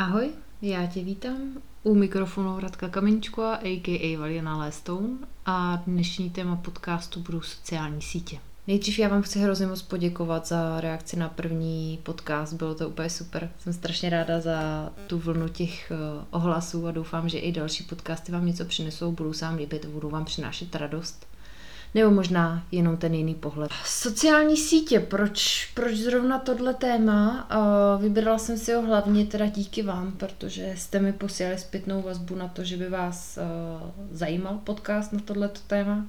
Ahoj, já tě vítám u mikrofonu Radka Kameničková, a.k.a. Valiana Lestone a dnešní téma podcastu budou sociální sítě. Nejdřív já vám chci hrozně moc poděkovat za reakci na první podcast, bylo to úplně super. Jsem strašně ráda za tu vlnu těch eh, ohlasů a doufám, že i další podcasty vám něco přinesou, budou se vám líbit, budou vám přinášet radost nebo možná jenom ten jiný pohled. Sociální sítě, proč, proč zrovna tohle téma? Vybrala jsem si ho hlavně teda díky vám, protože jste mi posílali zpětnou vazbu na to, že by vás uh, zajímal podcast na tohleto téma.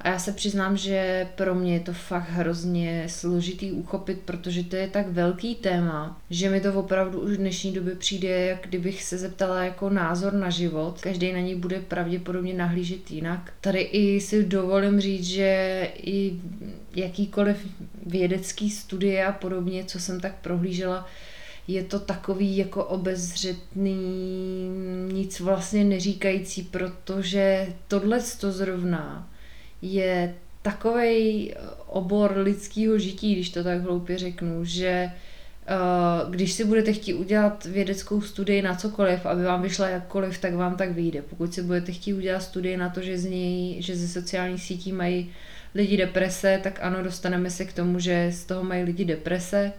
A já se přiznám, že pro mě je to fakt hrozně složitý uchopit, protože to je tak velký téma, že mi to opravdu už v dnešní době přijde, jak kdybych se zeptala jako názor na život. Každý na něj bude pravděpodobně nahlížet jinak. Tady i si dovolím říct, že i jakýkoliv vědecký studie a podobně, co jsem tak prohlížela, je to takový jako obezřetný, nic vlastně neříkající, protože tohle to zrovna je takový obor lidského žití, když to tak hloupě řeknu, že eh, když si budete chtít udělat vědeckou studii na cokoliv, aby vám vyšla jakkoliv, tak vám tak vyjde. Pokud si budete chtít udělat studii na to, že z něj, že ze sociálních sítí mají lidi deprese, tak ano, dostaneme se k tomu, že z toho mají lidi deprese.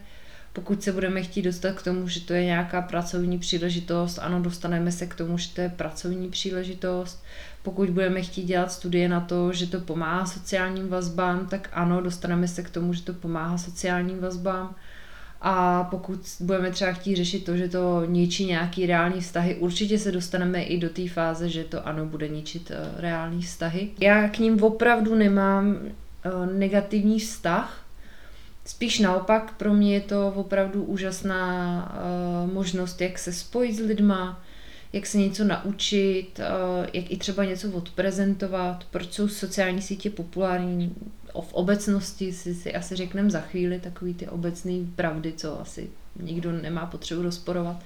Pokud se budeme chtít dostat k tomu, že to je nějaká pracovní příležitost, ano, dostaneme se k tomu, že to je pracovní příležitost. Pokud budeme chtít dělat studie na to, že to pomáhá sociálním vazbám, tak ano, dostaneme se k tomu, že to pomáhá sociálním vazbám. A pokud budeme třeba chtít řešit to, že to ničí nějaký reální vztahy, určitě se dostaneme i do té fáze, že to ano, bude ničit uh, reální vztahy. Já k ním opravdu nemám uh, negativní vztah, Spíš naopak, pro mě je to opravdu úžasná uh, možnost, jak se spojit s lidma, jak se něco naučit, uh, jak i třeba něco odprezentovat, proč jsou sociální sítě populární. V obecnosti si, si asi řekneme za chvíli takový ty obecné pravdy, co asi nikdo nemá potřebu rozporovat. Uh,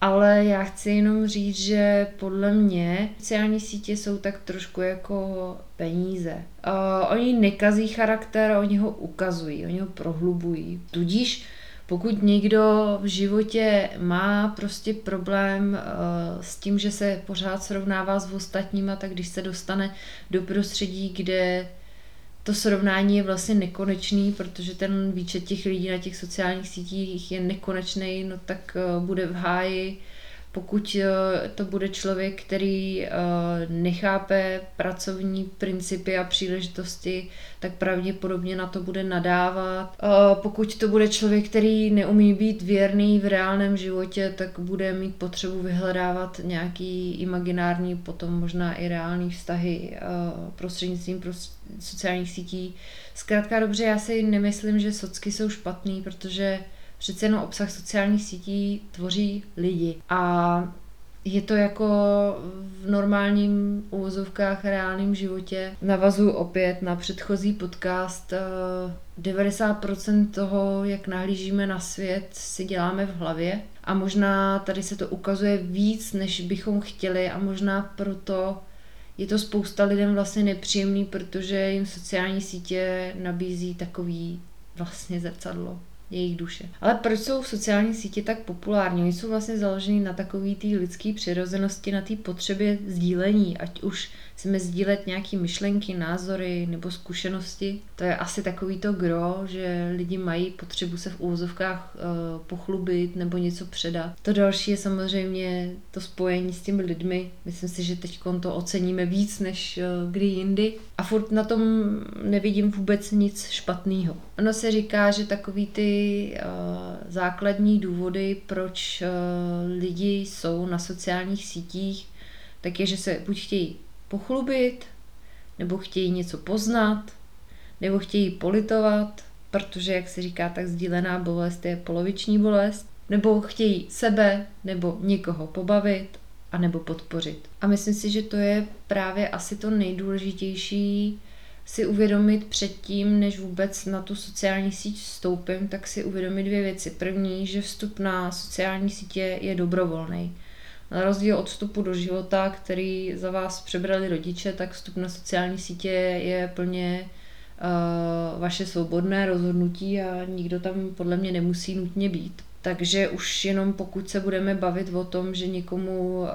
ale já chci jenom říct, že podle mě sociální sítě jsou tak trošku jako peníze. Uh, oni nekazí charakter, oni ho ukazují, oni ho prohlubují. Tudíž pokud někdo v životě má prostě problém uh, s tím, že se pořád srovnává s ostatníma, tak když se dostane do prostředí, kde to srovnání je vlastně nekonečný, protože ten výčet těch lidí na těch sociálních sítích je nekonečný, no tak uh, bude v háji pokud eh, to bude člověk, který eh, nechápe pracovní principy a příležitosti, tak pravděpodobně na to bude nadávat. Eh, pokud to bude člověk, který neumí být věrný v reálném životě, tak bude mít potřebu vyhledávat nějaký imaginární, potom možná i reální vztahy prostřednictvím sociálních sítí. Zkrátka dobře, já si nemyslím, že socky jsou špatný, protože přece jenom obsah sociálních sítí tvoří lidi. A je to jako v normálním uvozovkách reálném životě. Navazuju opět na předchozí podcast. 90% eh, toho, jak nahlížíme na svět, si děláme v hlavě. A možná tady se to ukazuje víc, než bychom chtěli a možná proto je to spousta lidem vlastně nepříjemný, protože jim sociální sítě nabízí takový vlastně zrcadlo jejich duše. Ale proč jsou sociální sítě tak populární? Oni jsou vlastně založeny na takové té lidské přirozenosti, na té potřebě sdílení, ať už chceme sdílet nějaké myšlenky, názory nebo zkušenosti. To je asi takový to gro, že lidi mají potřebu se v úvozovkách uh, pochlubit nebo něco předat. To další je samozřejmě to spojení s těmi lidmi. Myslím si, že teď to oceníme víc než uh, kdy jindy. A furt na tom nevidím vůbec nic špatného. Ono se říká, že takový ty uh, základní důvody, proč lidi jsou na sociálních sítích, tak je, že se buď chtějí pochlubit, nebo chtějí něco poznat, nebo chtějí politovat, protože, jak se říká, tak sdílená bolest je poloviční bolest, nebo chtějí sebe nebo někoho pobavit, a nebo podpořit. A myslím si, že to je právě asi to nejdůležitější si uvědomit předtím, než vůbec na tu sociální síť vstoupím, tak si uvědomit dvě věci. První, že vstup na sociální sítě je dobrovolný. Na rozdíl od vstupu do života, který za vás přebrali rodiče, tak vstup na sociální sítě je plně uh, vaše svobodné rozhodnutí a nikdo tam podle mě nemusí nutně být. Takže už jenom pokud se budeme bavit o tom, že někomu uh,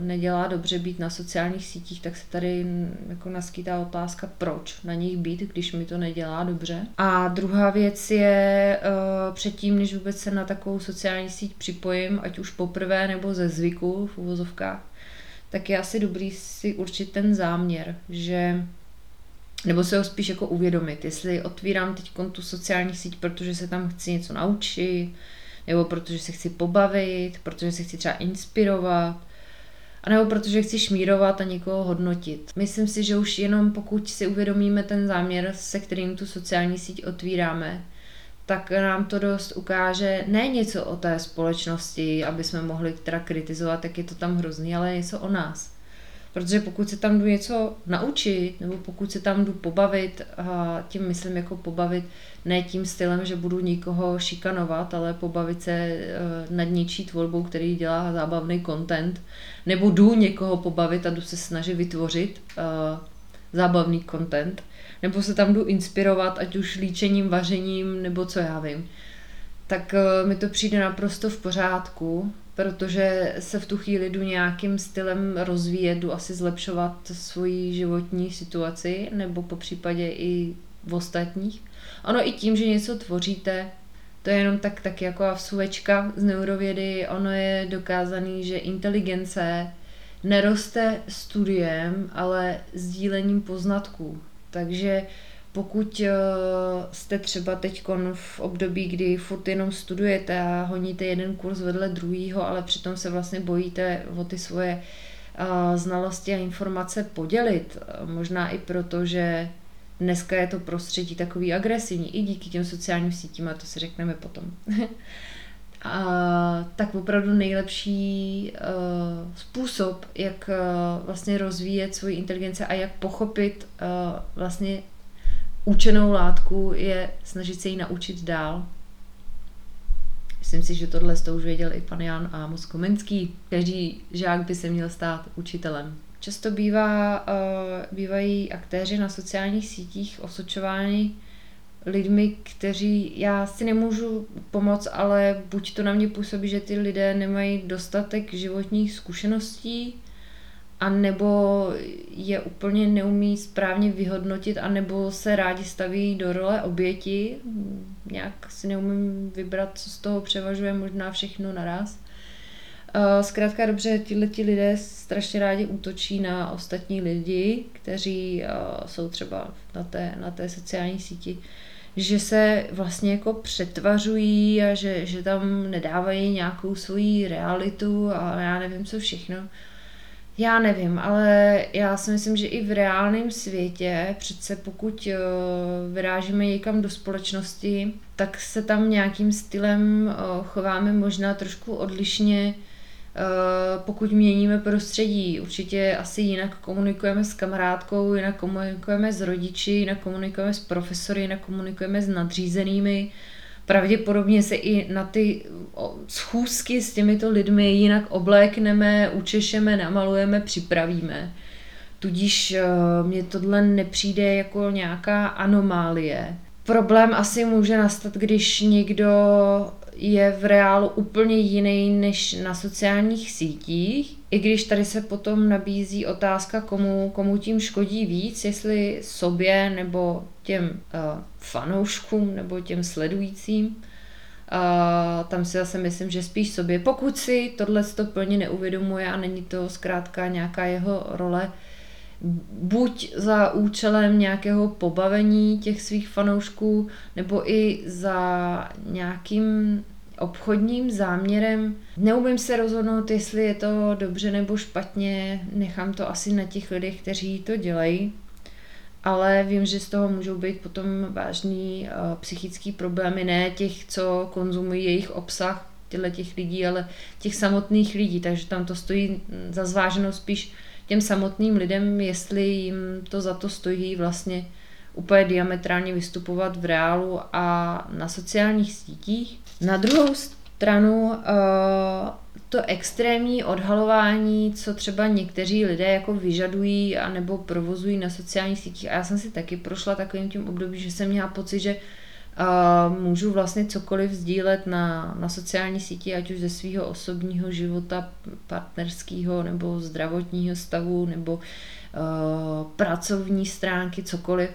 nedělá dobře být na sociálních sítích, tak se tady jako naskýtá otázka, proč na nich být, když mi to nedělá dobře. A druhá věc je uh, předtím, než vůbec se na takovou sociální síť připojím, ať už poprvé nebo ze zvyku v uvozovkách, tak je asi dobrý si určit ten záměr, že nebo se ho spíš jako uvědomit, jestli otvírám teď tu sociální síť, protože se tam chci něco naučit, nebo protože se chci pobavit, protože se chci třeba inspirovat, anebo protože chci šmírovat a někoho hodnotit. Myslím si, že už jenom pokud si uvědomíme ten záměr, se kterým tu sociální síť otvíráme, tak nám to dost ukáže ne něco o té společnosti, aby jsme mohli teda kritizovat, jak je to tam hrozný, ale něco o nás. Protože pokud se tam jdu něco naučit, nebo pokud se tam jdu pobavit, a tím myslím jako pobavit ne tím stylem, že budu nikoho šikanovat, ale pobavit se e, nad něčí tvorbou, který dělá zábavný content, nebo jdu někoho pobavit a jdu se snažit vytvořit uh, zábavný content, nebo se tam jdu inspirovat, ať už líčením, vařením, nebo co já vím, tak uh, mi to přijde naprosto v pořádku protože se v tu chvíli jdu nějakým stylem rozvíjet, jdu asi zlepšovat svoji životní situaci, nebo po případě i v ostatních. Ono i tím, že něco tvoříte, to je jenom tak, tak jako vsuvečka z neurovědy, ono je dokázaný, že inteligence neroste studiem, ale sdílením poznatků. Takže pokud eh, jste třeba teď v období, kdy furt jenom studujete a honíte jeden kurz vedle druhýho, ale přitom se vlastně bojíte o ty svoje eh, znalosti a informace podělit, eh, možná i proto, že dneska je to prostředí takový agresivní, i díky těm sociálním sítím, a to si řekneme potom. a, tak opravdu nejlepší uh, způsob, jak uh, vlastně rozvíjet svoji inteligenci a jak pochopit uh, vlastně učenou látku je snažit se ji naučit dál. Myslím si, že tohle to už věděl i pan Jan Amos Komenský. Každý žák by se měl stát učitelem. Často bývá, uh, bývají aktéři na sociálních sítích osočováni lidmi, kteří já si nemůžu pomoct, ale buď to na mě působí, že ty lidé nemají dostatek životních zkušeností, a nebo je úplně neumí správně vyhodnotit, a nebo se rádi staví do role oběti. Nějak si neumím vybrat, co z toho převažuje, možná všechno naraz. Zkrátka dobře, tyhle ti lidé strašně rádi útočí na ostatní lidi, kteří jsou třeba na té, na té sociální síti, že se vlastně jako přetvařují a že, že tam nedávají nějakou svoji realitu a já nevím co všechno. Já nevím, ale já si myslím, že i v reálném světě, přece pokud eh, vyrážíme někam do společnosti, tak se tam nějakým stylem eh, chováme možná trošku odlišně, eh, pokud měníme prostředí. Určitě asi jinak komunikujeme s kamarádkou, jinak komunikujeme s rodiči, jinak komunikujeme s profesory, jinak komunikujeme s nadřízenými, pravděpodobně se i na ty schůzky s těmito lidmi jinak oblékneme, učešeme, namalujeme, připravíme. Tudíž eh, mně tohle nepřijde jako nějaká anomálie. Problém asi může nastat, když někdo je v reálu úplně jiný než na sociálních sítích, i když tady se potom nabízí otázka, komu, komu tím škodí víc, jestli sobě nebo těm uh, fanouškům nebo těm sledujícím. Uh, tam si zase myslím, že spíš sobě. Pokud si tohle to plně neuvědomuje a není to zkrátka nějaká jeho role, buď za účelem nějakého pobavení těch svých fanoušků, nebo i za nějakým obchodním záměrem. Neumím se rozhodnout, jestli je to dobře nebo špatně, nechám to asi na těch lidech, kteří to dělají, ale vím, že z toho můžou být potom vážný uh, psychický problémy, ne těch, co konzumují jejich obsah, těchto těch lidí, ale těch samotných lidí, takže tam to stojí za zváženou spíš těm samotným lidem, jestli jim to za to stojí vlastně úplně diametrálně vystupovat v reálu a na sociálních sítích. Na druhou stranu eh, to extrémní odhalování, co třeba někteří lidé jako vyžadují a nebo provozují na sociálních sítích. A já jsem si taky prošla takovým tím období, že jsem měla pocit, že A můžu vlastně cokoliv sdílet na, na sociální síti, ať už ze svého osobního života, partnerského nebo zdravotního stavu, nebo uh, pracovní stránky, cokoliv.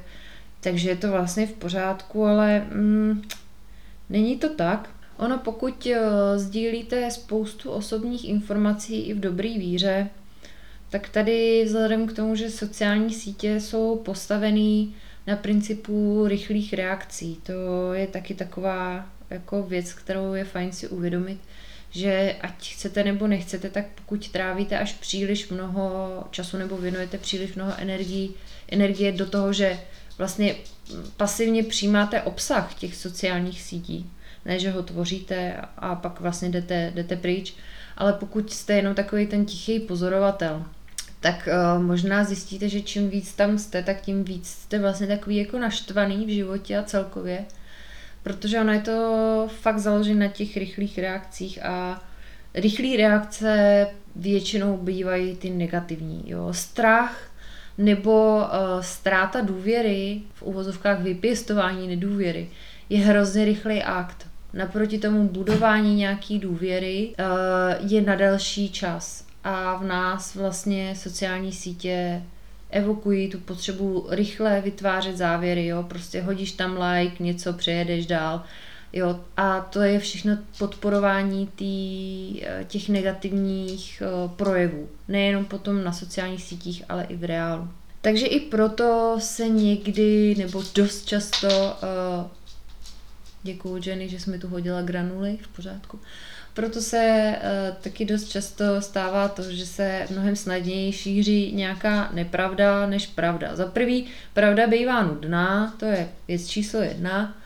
Takže je to vlastně v pořádku, ale mm, není to tak. Ono pokud uh, sdílíte spoustu osobních informací i v dobré víře, tak tady vzhledem k tomu, že sociální sítě jsou postavený na principu rychlých reakcí, to je taky taková jako věc, kterou je fajn si uvědomit, že ať chcete nebo nechcete, tak pokud trávíte až příliš mnoho času nebo věnujete příliš mnoho energií, energie do toho, že vlastně pasivně přijímáte obsah těch sociálních sítí, ne, že ho tvoříte a pak vlastně jdete, jdete pryč, ale pokud jste jenom takový ten tichý pozorovatel, tak uh, možná zjistíte, že čím víc tam jste, tak tím víc jste vlastně takový jako naštvaný v životě a celkově. Protože ono je to fakt založené na těch rychlých reakcích a rychlé reakce většinou bývají ty negativní. Jo. Strach nebo uh, ztráta důvěry, v uvozovkách vypěstování nedůvěry, je hrozně rychlý akt. Naproti tomu budování nějaký důvěry uh, je na delší čas. A v nás vlastně sociální sítě evokují tu potřebu rychle vytvářet závěry, jo, prostě hodíš tam like, něco přejedeš dál, jo, a to je všechno podporování tý, eh, těch negativních eh, projevů, nejenom potom na sociálních sítích, ale i v reálu. Takže i proto se někdy, nebo dost často, uh, děkuju Jenny, že jsi mi tu hodila granuly, v pořádku, proto se uh, taky dost často stává to, že se mnohem snadněji šíří nějaká nepravda než pravda. Za prvý, pravda bývá nudná, to je věc číslo jedna,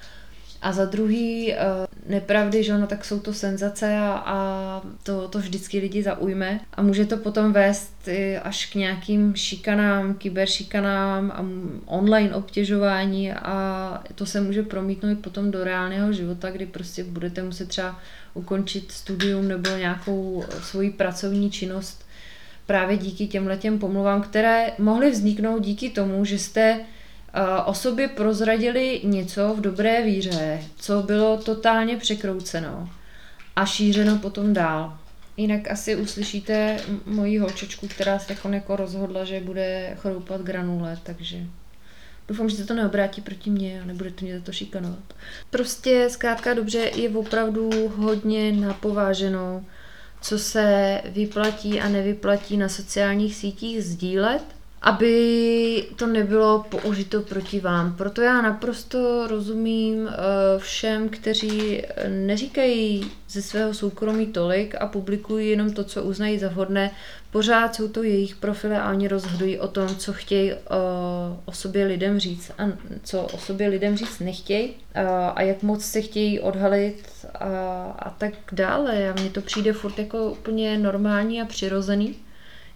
a za druhý uh, nepravdy, že ono tak jsou to senzace a, a to, to vždycky lidi zaujme. A může to potom vést až k nějakým šikanám, kyberšikanám a online obtěžování a to se může promítnout potom do reálného života, kdy prostě budete muset třeba ukončit studium nebo nějakou svoji pracovní činnost právě díky těm letěm pomluvám, které mohly vzniknout díky tomu, že jste o sobě prozradili něco v dobré víře, co bylo totálně překrouceno a šířeno potom dál. Jinak asi uslyšíte moji holčičku, která se jako rozhodla, že bude chroupat granule, takže doufám, že se to neobrátí proti mně a nebude to mě za to šikanovat. Prostě zkrátka dobře je opravdu hodně napováženou, co se vyplatí a nevyplatí na sociálních sítích sdílet aby to nebylo použito proti vám. Proto já naprosto rozumím eh, všem, kteří neříkají ze svého soukromí tolik a publikují jenom to, co uznají za vhodné. Pořád jsou to jejich profily a oni rozhodují o tom, co chtějí eh, o sobě lidem říct a co o sobě lidem říct nechtějí a, eh, a jak moc se chtějí odhalit a, a tak dále. A mně to přijde furt jako úplně normální a přirozený.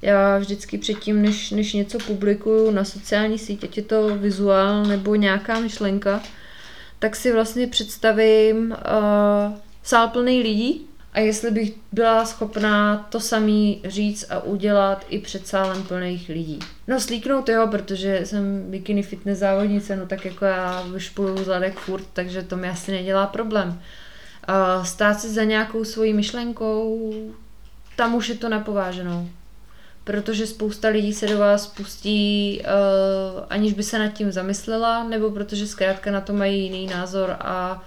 Já vždycky předtím, než, než něco publikuju na sociální sítě, ať je to vizuál nebo nějaká myšlenka, tak si vlastně představím uh, sál plný lidí a jestli bych byla schopná to samý říct a udělat i před sálem plných lidí. No slíknout jo, protože jsem bikini fitness závodnice, no tak jako já vyšpuluju zadek furt, takže to mi asi nedělá problém. Uh, stát si za nějakou svojí myšlenkou, tam už je to napováženou protože spousta lidí se do vás pustí, uh, aniž by se nad tím zamyslela, nebo protože zkrátka na to mají jiný názor a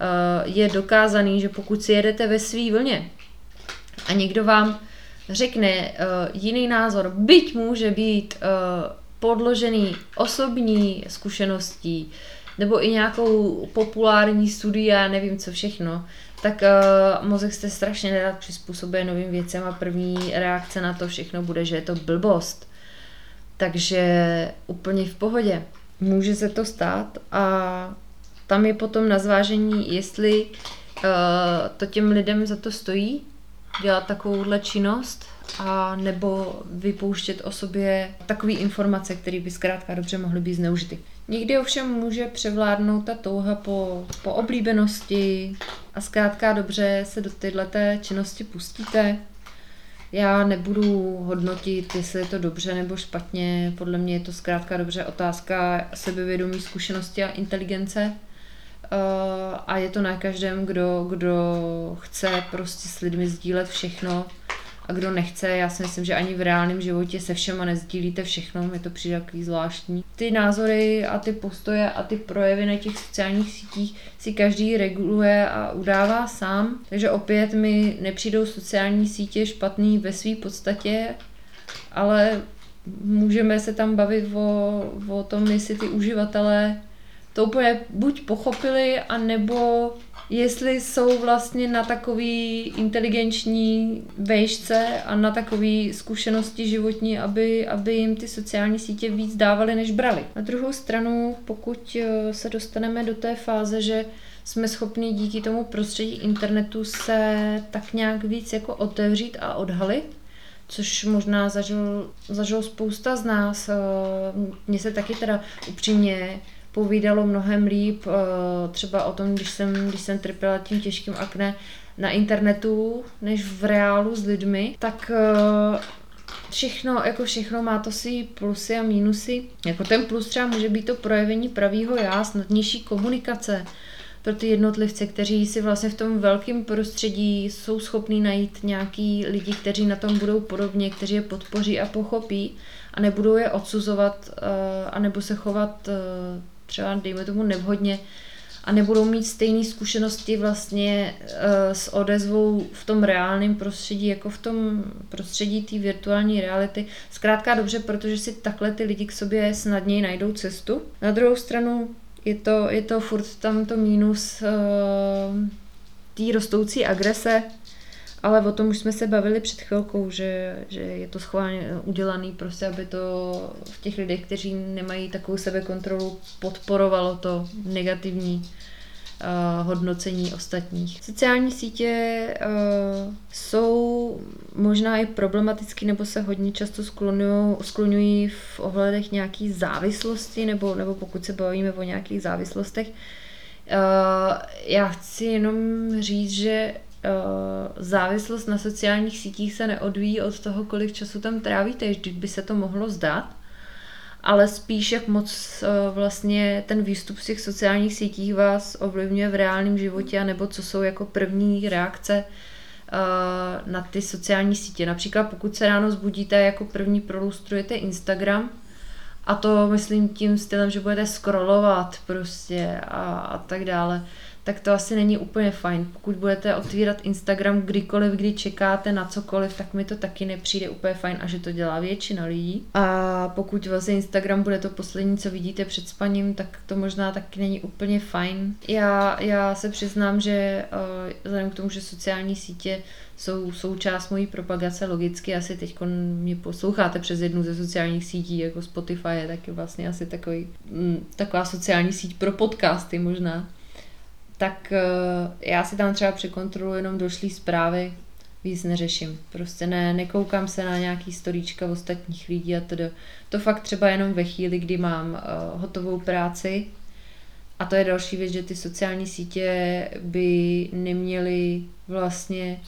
uh, je dokázaný, že pokud si jedete ve svý vlně a někdo vám řekne uh, jiný názor, byť může být uh, podložený osobní zkušeností, nebo i nějakou populární studii, já nevím co všechno, tak uh, mozek jste strašně nerad přizpůsobuje novým věcem a první reakce na to všechno bude, že je to blbost. Takže úplně v pohodě. Může se to stát a tam je potom na zvážení, jestli uh, to těm lidem za to stojí, dělat takovouhle činnost, a nebo vypouštět o sobě takové informace, které by zkrátka dobře mohly být zneužity. Někdy ovšem může převládnout ta touha po, po oblíbenosti a zkrátka dobře se do této činnosti pustíte. Já nebudu hodnotit, jestli je to dobře nebo špatně. Podle mě je to zkrátka dobře otázka sebevědomí, zkušenosti a inteligence. a je to na každém, kdo, kdo chce prostě s lidmi sdílet všechno a kdo nechce, já si myslím, že ani v reálném životě se všema nezdílíte všechno, mi to přijde takový zvláštní. Ty názory a ty postoje a ty projevy na těch sociálních sítích si každý reguluje a udává sám, takže opět mi nepřijdou sociální sítě špatný ve své podstatě, ale můžeme se tam bavit o, o tom, jestli ty uživatelé to úplně buď pochopili, anebo jestli jsou vlastně na takový inteligenční vejšce a na takové zkušenosti životní, aby, aby jim ty sociální sítě víc dávaly, než brali. Na druhou stranu, pokud eh, se dostaneme do té fáze, že jsme schopni díky tomu prostředí internetu se tak nějak víc jako otevřít a odhalit, což možná zažil, zažil spousta z nás. Eh, mně se taky teda upřímně povídalo mnohem líp eh, třeba o tom, když jsem, když jsem trpěla tím těžkým akne na internetu, než v reálu s lidmi, tak eh, všechno, jako všechno má to si plusy a mínusy. Jako ten plus třeba může být to projevení pravýho já, snadnější komunikace pro ty jednotlivce, kteří si vlastně v tom velkém prostředí jsou schopní najít nějaký lidi, kteří na tom budou podobně, kteří je podpoří a pochopí a nebudou je odsuzovat uh, a nebo se chovat třeba, dejme tomu, nevhodně a nebudou mít stejné zkušenosti vlastně uh, s odezvou v tom reálném prostředí, jako v tom prostředí té virtuální reality. Zkrátka dobře, protože si takhle ty lidi k sobě snadněji najdou cestu. Na druhou stranu je to, je to furt tam to mínus uh, té rostoucí agrese, ale o tom už jsme se bavili před chvilkou, že, že je to schválně udělaný prostě, aby to v těch lidech, kteří nemají takovou sebekontrolu, podporovalo to negativní uh, hodnocení ostatních. Sociální sítě uh, jsou možná i problematický nebo se hodně často skloňují v ohledech nějaký závislosti nebo, nebo pokud se bavíme o nějakých závislostech. Uh, já chci jenom říct, že závislost na sociálních sítích se neodvíjí od toho, kolik času tam trávíte, když by se to mohlo zdát, ale spíš jak moc uh, vlastně ten výstup z těch sociálních sítích vás ovlivňuje v reálném životě, nebo co jsou jako první reakce uh, na ty sociální sítě. Například pokud se ráno zbudíte, jako první prolustrujete Instagram, a to myslím tím stylem, že budete scrollovat prostě a, a tak dále tak to asi není úplně fajn. Pokud budete otvírat Instagram kdykoliv, kdy čekáte na cokoliv, tak mi to taky nepřijde úplně fajn a že to dělá většina lidí. A pokud vlastně Instagram bude to poslední, co vidíte před spaním, tak to možná taky není úplně fajn. Já, já se přiznám, že uh, vzhledem k tomu, že sociální sítě jsou součást mojí propagace, logicky asi teď mě posloucháte přes jednu ze sociálních sítí, jako Spotify je taky vlastně asi takový, m, taková sociální síť pro podcasty možná tak uh, já si tam třeba překontroluji jenom došlý zprávy, víc neřeším. Prostě ne, nekoukám se na nějaký storíčka ostatních lidí a tedy. To fakt třeba jenom ve chvíli, kdy mám uh, hotovou práci. A to je další věc, že ty sociální sítě by neměly vlastně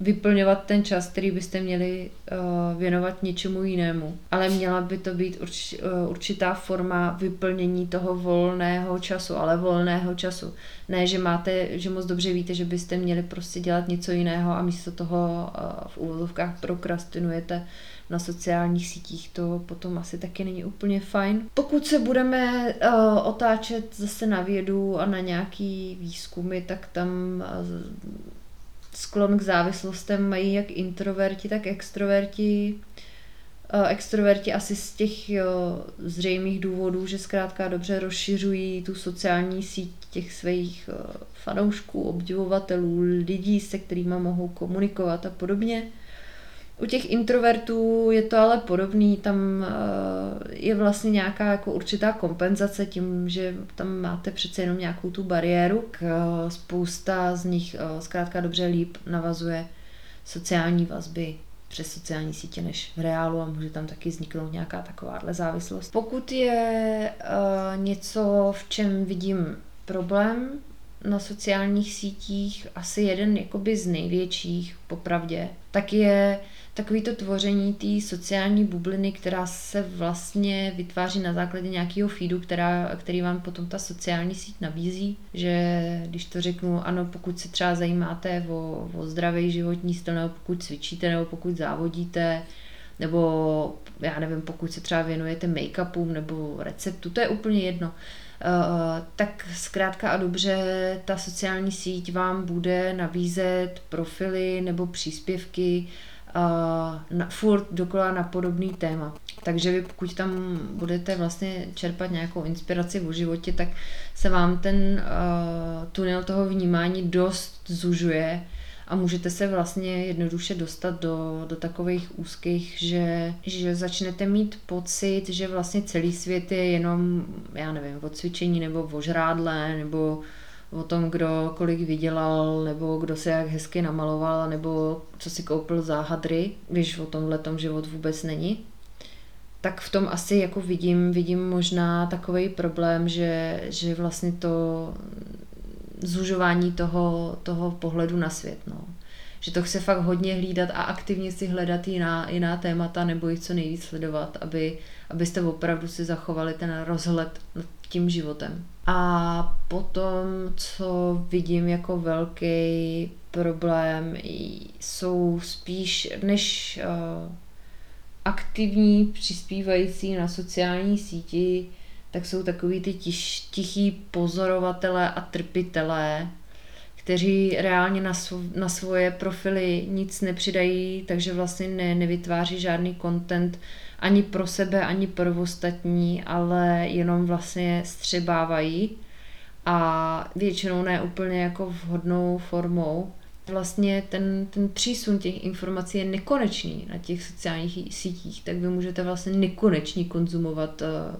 vyplňovat ten čas, který byste měli uh, věnovat něčemu jinému. Ale měla by to být uh, určitá forma vyplnění toho volného času, ale volného času. Ne, že máte, že moc dobře víte, že byste měli prostě dělat něco jiného a místo toho uh, v úvodovkách prokrastinujete na sociálních sítích, to potom asi taky není úplně fajn. Pokud se budeme otáčet zase na vědu a na nějaký výzkumy, tak tam sklon k závislostem mají jak introverti, tak extroverti. Eh, extroverti asi z těch jo, zřejmých důvodů, že zkrátka dobře rozšiřují tu sociální síť těch svých eh, fanoušků, obdivovatelů, lidí, se kterými mohou komunikovat a podobně. U těch introvertů je to ale podobný, tam eh, je vlastně nějaká jako určitá kompenzace tím, že tam máte přece jenom nějakou tu bariéru. Eh, spousta z nich eh, zkrátka dobře líp navazuje sociální vazby přes sociální sítě než v reálu a může tam taky vzniknout nějaká takováhle závislost. Pokud je něco, v čem vidím problém, na sociálních sítích asi jeden jakoby z největších, popravdě, tak je takový to tvoření té sociální bubliny, která se vlastně vytváří na základě nějakého feedu, která, který vám potom ta sociální síť nabízí, že když to řeknu, ano, pokud se třeba zajímáte o, o zdravý životní styl, nebo pokud cvičíte, nebo pokud závodíte, nebo já nevím, pokud se třeba věnujete make-upům nebo receptu, to je úplně jedno. Uh, tak zkrátka a dobře ta sociální síť vám bude nabízet profily nebo příspěvky uh, na, furt dokola na podobný téma. Takže vy pokud tam budete vlastně čerpat nějakou inspiraci o životě, tak se vám ten uh, tunel toho vnímání dost zužuje a můžete se vlastně jednoduše dostat do, do takových úzkých, že, že začnete mít pocit, že vlastně celý svět je jenom, já nevím, o cvičení nebo o žrádle nebo o tom, kdo kolik vydělal, nebo kdo se jak hezky namaloval, nebo co si koupil záhadry, když o tomhle tom život vůbec není. Tak v tom asi jako vidím, vidím možná takový problém, že, že vlastně to zužování toho, toho pohledu na svět. No. Že to chce fakt hodně hlídat a aktivně si hledat jiná, jiná témata nebo jich co nejvíc sledovat, aby, abyste opravdu si zachovali ten rozhled nad tím životem. A potom, co vidím jako velký problém, jsou spíš než uh, aktivní přispívající na sociální síti, tak jsou takový ty tiš, tichý pozorovatelé a trpitelé, kteří reálně na, svo, na svoje profily nic nepřidají, takže vlastně ne, nevytváří žádný content ani pro sebe, ani pro ostatní, ale jenom vlastně střebávají a většinou ne úplně jako vhodnou formou. Vlastně ten, ten přísun těch informací je nekonečný na těch sociálních sítích, tak vy můžete vlastně nekonečně konzumovat uh,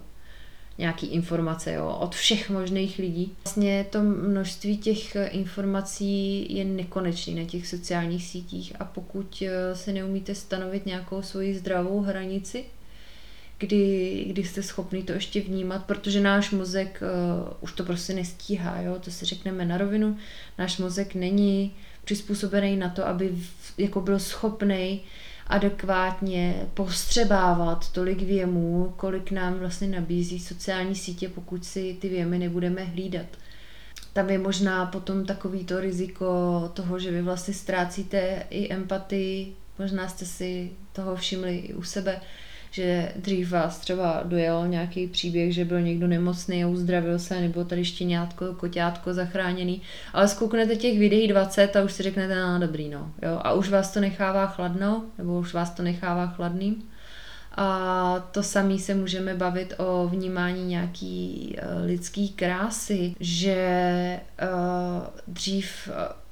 nějaký informace jo, od všech možných lidí. Vlastně to množství těch informací je nekonečné na těch sociálních sítích a pokud eh, se neumíte stanovit nějakou svoji zdravou hranici, kdy, kdy jste schopný to ještě vnímat, protože náš mozek uh, už to prostě nestíhá, jo? to si řekneme na rovinu, náš mozek není přizpůsobený na to, aby v, jako byl schopný adekvátně postřebávat tolik věmů, kolik nám vlastně nabízí sociální sítě, pokud si ty věmy nebudeme hlídat. Tam je možná potom takový to riziko toho, že vy vlastně ztrácíte i empatii, možná jste si toho všimli i u sebe, že dřív vás třeba dojel nějaký příběh, že byl někdo nemocný a uzdravil se, nebo tady štěňátko, koťátko zachráněný, ale zkouknete těch videí 20 a už si řeknete, no dobrý, no, jo, a už vás to nechává chladno, nebo už vás to nechává chladným. A to samé se můžeme bavit o vnímání nějaký uh, lidský krásy, že uh, dřív uh,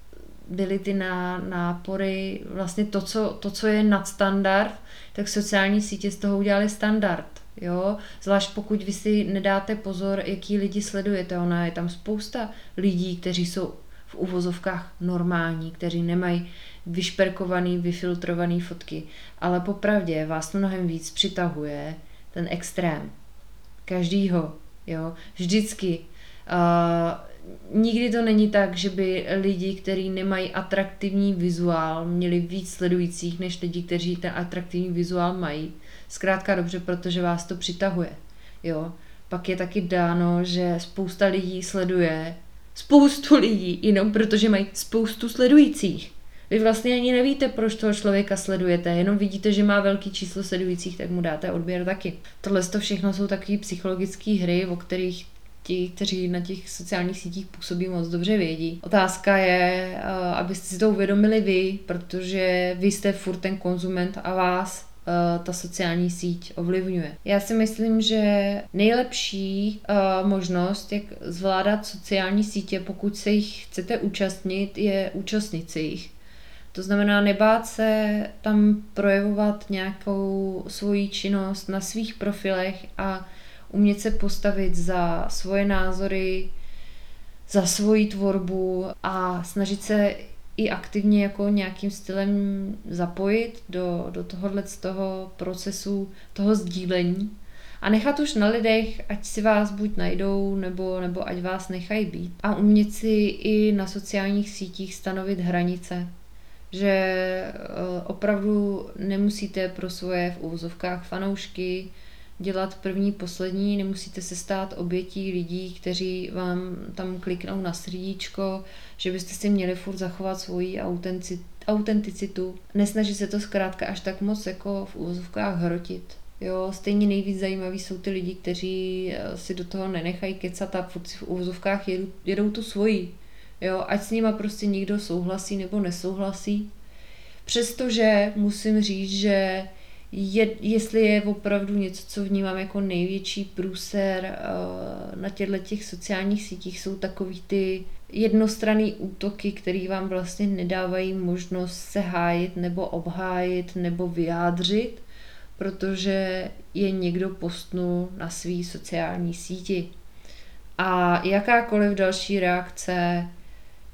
byly ty ná, nápory, vlastně to co, to, co je nadstandard, tak sociální sítě z toho udělali standard. Jo? Zvlášť pokud vy si nedáte pozor, jaký lidi sledujete. Ona je tam spousta lidí, kteří jsou v uvozovkách normální, kteří nemají vyšperkovaný, vyfiltrovaný fotky. Ale popravdě vás mnohem víc přitahuje ten extrém. Každýho. Jo? Vždycky. Uh, nikdy to není tak, že by lidi, kteří nemají atraktivní vizuál, měli víc sledujících než lidi, kteří ten atraktivní vizuál mají. Zkrátka dobře, protože vás to přitahuje. Jo. Pak je taky dáno, že spousta lidí sleduje spoustu lidí, jenom protože mají spoustu sledujících. Vy vlastně ani nevíte, proč toho člověka sledujete, jenom vidíte, že má velký číslo sledujících, tak mu dáte odběr taky. Tohle to všechno jsou takové psychologické hry, o kterých ti, kteří na těch sociálních sítích působí moc dobře vědí. Otázka je, eh, abyste si to uvědomili vy, protože vy jste furt ten konzument a vás eh, ta sociální síť ovlivňuje. Já si myslím, že nejlepší uh, možnost, jak zvládat sociální sítě, pokud se jich chcete účastnit, je účastnit se jich. To znamená nebát se tam projevovat nějakou svoji činnost na svých profilech a umět se postavit za svoje názory, za svoji tvorbu a snažit se i aktivně jako nějakým stylem zapojit do, do tohohle z toho procesu, toho sdílení A nechat už na lidech, ať si vás buď najdou, nebo, nebo ať vás nechají být. A umět si i na sociálních sítích stanovit hranice. Že eh, opravdu nemusíte pro svoje v úvozovkách fanoušky dělat první, poslední, nemusíte se stát obětí lidí, kteří vám tam kliknou na srdíčko, že byste si měli furt zachovat svoji autenticitu. Nesnaží se to zkrátka až tak moc jako v úvozovkách hrotit. Jo, stejně nejvíc zajímaví jsou ty lidi, kteří eh, si do toho nenechají kecat a furt si v úvozovkách jedou, jedou tu svoji. Jo, ať s nima prostě někdo souhlasí nebo nesouhlasí. Přestože musím říct, že je, jestli je opravdu něco, co vnímám jako největší průser uh, na těchto těch sociálních sítích, jsou takový ty jednostranný útoky, které vám vlastně nedávají možnost se hájit nebo obhájit nebo vyjádřit, protože je někdo postnul na svý sociální síti. A jakákoliv další reakce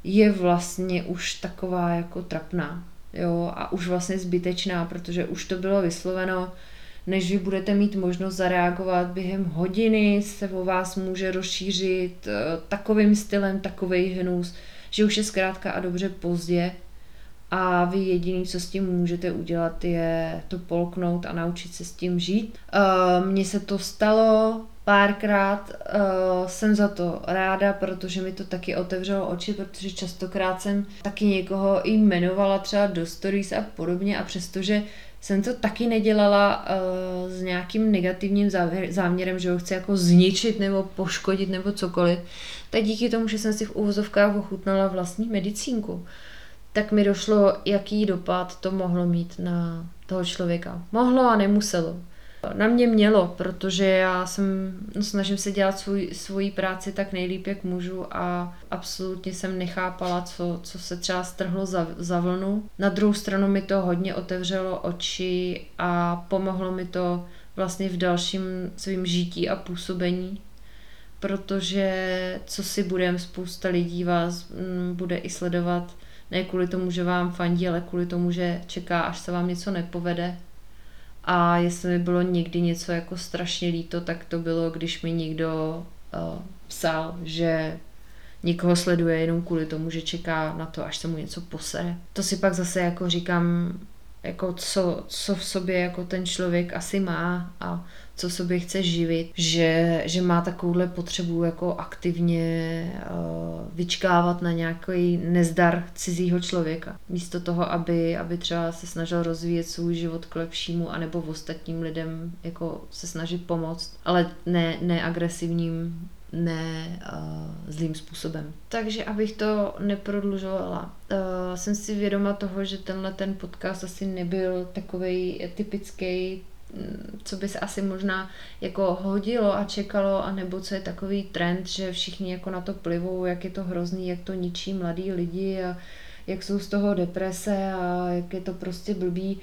je vlastně už taková jako trapná jo, a už vlastně zbytečná, protože už to bylo vysloveno, než vy budete mít možnost zareagovat během hodiny, se o vás může rozšířit uh, takovým stylem takový hnus, že už je zkrátka a dobře pozdě a vy jediný, co s tím můžete udělat, je to polknout a naučit se s tím žít. Uh, Mně se to stalo párkrát, uh, jsem za to ráda, protože mi to taky otevřelo oči, protože častokrát jsem taky někoho i jmenovala třeba do stories a podobně a přestože jsem to taky nedělala uh, s nějakým negativním záměrem, že ho chci jako zničit nebo poškodit nebo cokoliv, tak díky tomu, že jsem si v úvozovkách ochutnala vlastní medicínku, tak mi došlo, jaký dopad to mohlo mít na toho člověka. Mohlo a nemuselo. Na mě mělo, protože já jsem, no, snažím se dělat svůj, svoji práci tak nejlíp, jak můžu a absolutně jsem nechápala, co, co se třeba strhlo za, za vlnu. Na druhou stranu mi to hodně otevřelo oči a pomohlo mi to vlastně v dalším svým žití a působení, protože co si budem, spousta lidí vás m, mm, bude i sledovat ne kvůli tomu, že vám fandí, ale kvůli tomu, že čeká, až se vám něco nepovede. A jestli mi bylo někdy něco jako strašně líto, tak to bylo, když mi někdo uh, psal, že někoho sleduje jenom kvůli tomu, že čeká na to, až se mu něco posere. To si pak zase jako říkám, jako co, co v sobě jako ten člověk asi má a co sobě chce živit, že, že má takovouhle potřebu jako aktivně uh, vyčkávat na nějaký nezdar cizího člověka. Místo toho, aby, aby třeba se snažil rozvíjet svůj život k lepšímu, anebo ostatním lidem jako se snažit pomoct, ale ne, ne agresivním ne uh, zlým způsobem. Takže abych to neprodlužovala, uh, jsem si vědoma toho, že tenhle ten podcast asi nebyl takový typický co by se asi možná jako hodilo a čekalo, anebo co je takový trend, že všichni jako na to plivou, jak je to hrozný, jak to ničí mladí lidi a jak jsou z toho deprese a jak je to prostě blbý.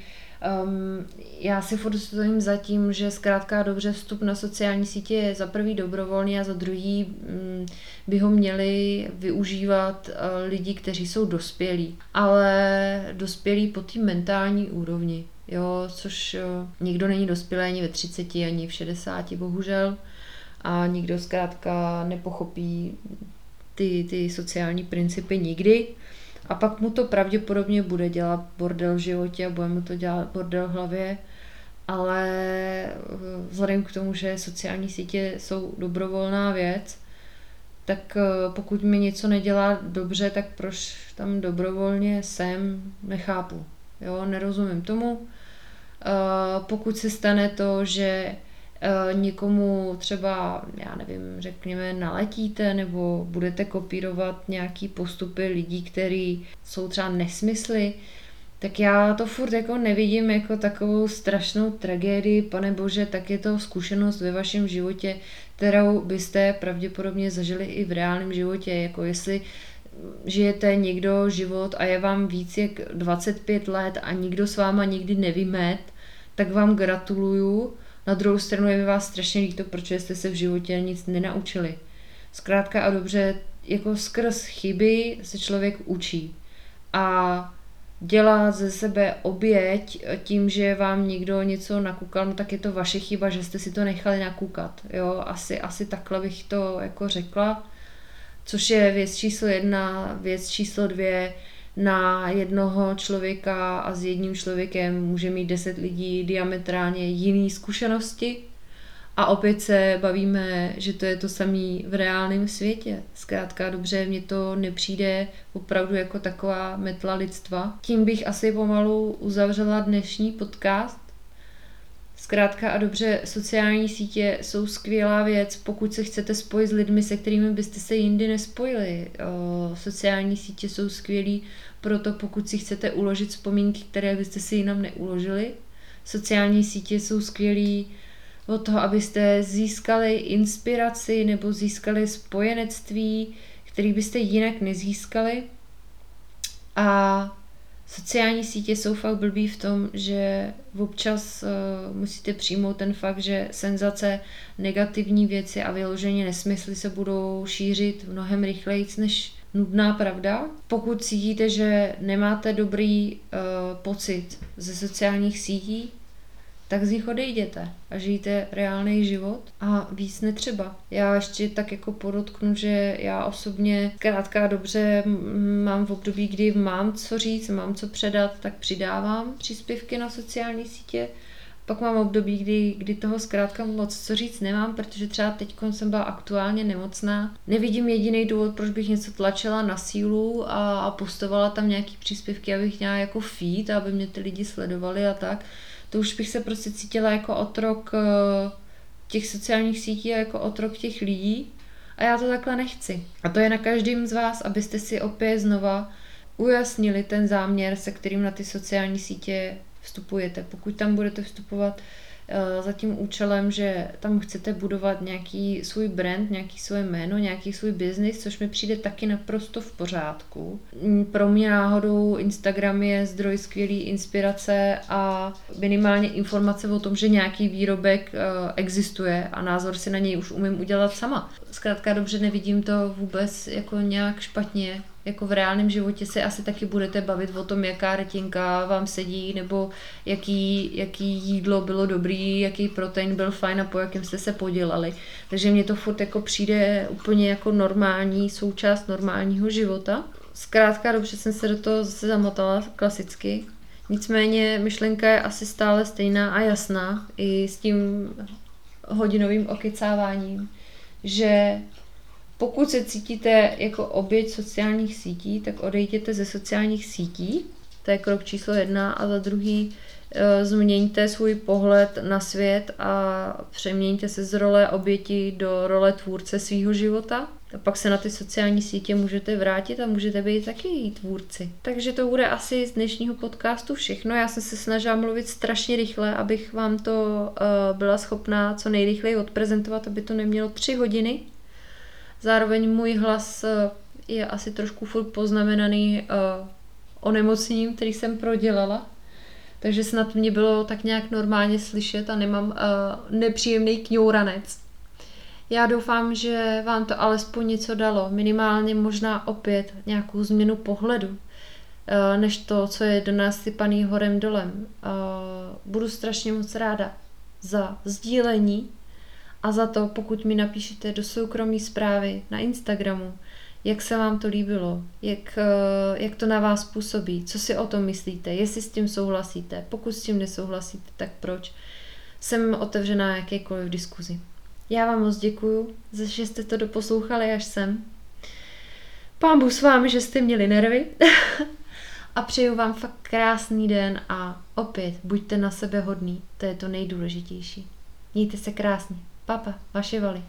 Um, já si furt stojím za tím, že zkrátka dobře vstup na sociální sítě je za prvý dobrovolný a za druhý um, by ho měli využívat uh, lidi, kteří jsou dospělí, ale dospělí po té mentální úrovni, jo, což uh, nikdo není dospělý ani ve 30, ani v 60, bohužel, a nikdo zkrátka nepochopí ty, ty sociální principy nikdy. A pak mu to pravděpodobně bude dělat bordel v životě a bude mu to dělat bordel v hlavě, ale eh, vzhledem k tomu, že sociální sítě jsou dobrovolná věc, tak eh, pokud mi něco nedělá dobře, tak proč tam dobrovolně jsem, nechápu. Jo, nerozumím tomu. Eh, pokud se stane to, že Eh, někomu třeba, já nevím, řekněme, naletíte nebo budete kopírovat nějaký postupy lidí, který jsou třeba nesmysly, tak já to furt jako nevidím jako takovou strašnou tragédii, pane bože, tak je to zkušenost ve vašem životě, kterou byste pravděpodobně zažili i v reálném životě, jako jestli žijete někdo život a je vám víc jak 25 let a nikdo s váma nikdy nevymet, tak vám gratuluju, na druhou stranu je mi vás strašně líto, protože jste se v životě nic nenaučili. Zkrátka a dobře, jako skrz chyby se člověk učí. A dělá ze sebe oběť tím, že vám někdo něco nakukal, no tak je to vaše chyba, že jste si to nechali nakukat. Jo, asi, asi takhle bych to jako řekla. Což je věc číslo jedna, věc číslo dvě, na jednoho člověka a s jedním člověkem může mít deset lidí diametrálně jiné zkušenosti, a opět se bavíme, že to je to samé v reálném světě. Zkrátka dobře, mně to nepřijde opravdu jako taková metla lidstva. Tím bych asi pomalu uzavřela dnešní podcast. Zkrátka a dobře, sociální sítě jsou skvělá věc, pokud se chcete spojit s lidmi, se kterými byste se jindy nespojili. O, sociální sítě jsou skvělý proto, pokud si chcete uložit vzpomínky, které byste si jinam neuložili. Sociální sítě jsou skvělý od toho, abyste získali inspiraci nebo získali spojenectví, který byste jinak nezískali. A sociální sítě jsou fakt blbý v tom, že občas uh, musíte přijmout ten fakt, že senzace, negativní věci a vyloženě nesmysly se budou šířit mnohem rychleji než nudná pravda. Pokud cítíte, že nemáte dobrý uh, pocit ze sociálních sítí, tak z nich odejděte a žijte reálný život a víc netřeba. Já ještě tak jako podotknu, že já osobně krátká dobře mám v období, kdy mám co říct, mám co předat, tak přidávám příspěvky na sociální sítě. Pak mám období, kdy, kdy toho zkrátka moc co říct nemám, protože třeba teď jsem byla aktuálně nemocná. Nevidím jediný důvod, proč bych něco tlačila na sílu a, a postovala tam nějaký příspěvky, abych měla jako feed, aby mě ty lidi sledovali a tak to už bych se prostě cítila jako otrok eh, těch sociálních sítí a jako otrok těch lidí. A já to takhle nechci. A to je na každém z vás, abyste si opět znova ujasnili ten záměr, se kterým na ty sociální sítě vstupujete. Pokud tam budete vstupovat za tím účelem, že tam chcete budovat nějaký svůj brand, nějaký svoje jméno, nějaký svůj biznis, což mi přijde taky naprosto v pořádku. Mm, pro mě náhodou Instagram je zdroj skvělý inspirace a minimálně informace o tom, že nějaký výrobek eh, existuje a názor si na něj už umím udělat sama. Zkrátka dobře nevidím to vůbec jako nějak špatně jako v reálném životě se asi taky budete bavit o tom, jaká retinka vám sedí, nebo jaký, jaký jídlo bylo dobrý, jaký protein byl fajn a po jakém jste se podělali. Takže mně to furt jako přijde úplně jako normální součást normálního života. Zkrátka dobře jsem se do toho zase zamotala klasicky. Nicméně myšlenka je asi stále stejná a jasná i s tím hodinovým okecáváním, že pokud se cítíte jako oběť sociálních sítí, tak odejděte ze sociálních sítí, to je krok číslo jedna, a za druhý e, změňte svůj pohled na svět a přeměňte se z role oběti do role tvůrce svého života. A pak se na ty sociální sítě můžete vrátit a můžete být taky tvůrci. Takže to bude asi z dnešního podcastu všechno. Já jsem se snažila mluvit strašně rychle, abych vám to uh, byla schopná co nejrychleji odprezentovat, aby to nemělo tři hodiny. Zároveň můj hlas eh, je asi trošku furt poznamenaný uh, onemocněním, který jsem prodělala. Takže snad mě bylo tak nějak normálně slyšet a nemám uh, nepříjemný kňouranec. Já doufám, že vám to alespoň něco dalo, minimálně možná opět nějakou změnu pohledu, uh, než to, co je do nás sypaný horem dolem. Uh, budu strašně moc ráda za sdílení a za to, pokud mi napíšete do soukromí zprávy na Instagramu, jak se vám to líbilo, jak, eh, jak to na vás působí, co si o tom myslíte, jestli s tím souhlasíte, pokud s tím nesouhlasíte, tak proč. Jsem otevřená jakékoliv diskuzi. Já vám moc děkuju, že jste to doposlouchali až sem. Pán Bůh s vámi, že jste měli nervy. a přeju vám fakt krásný den a opět buďte na sebe hodný, to je to nejdůležitější. Mějte se krásně. Papa, vaše vali.